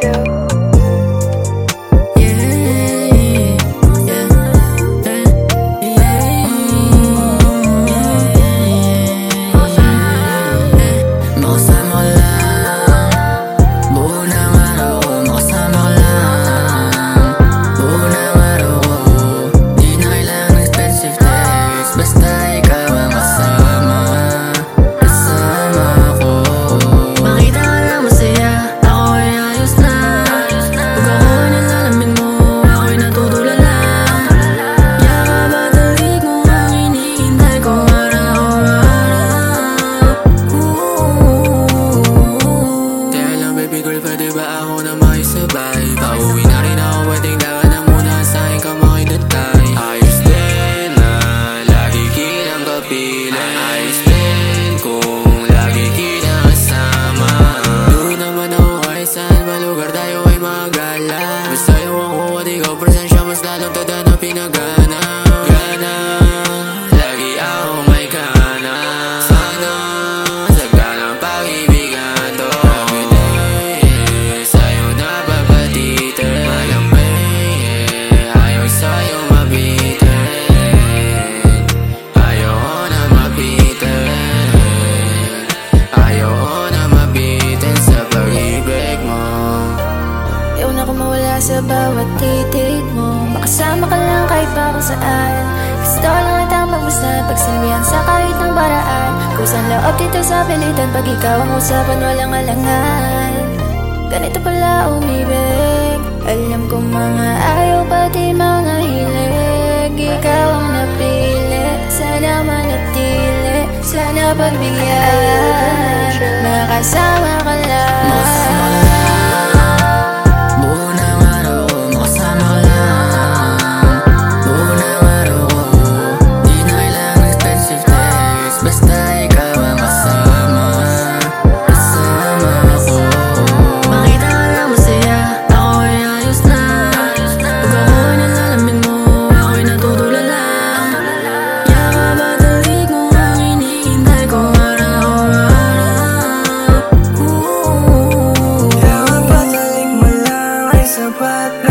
true. Presensya mas lalong tada na pinagana. Gana, lagi ako may gana Sana, saga ng pag-ibigan to. Everyday, sa'yo napapatitin Malambing, ayaw sa'yo mabitin. Ayoko na mabitin. Ayoko na mabitin sa pag-ibig mo. Ayaw na kumawala sa bawat titig kahit pa kung saan. Gusto lang kitang pagmasdan Pagsilbihan sa kahit ng paraan Kusang loob dito sa pilitan Pag ikaw ang usapan walang alangan. Ganito pala umibig. Alam ko mga ayaw pati mga hilig. Ikaw ang napili. Sana manatili. Sana pagbigyan. Makasama ka lang But.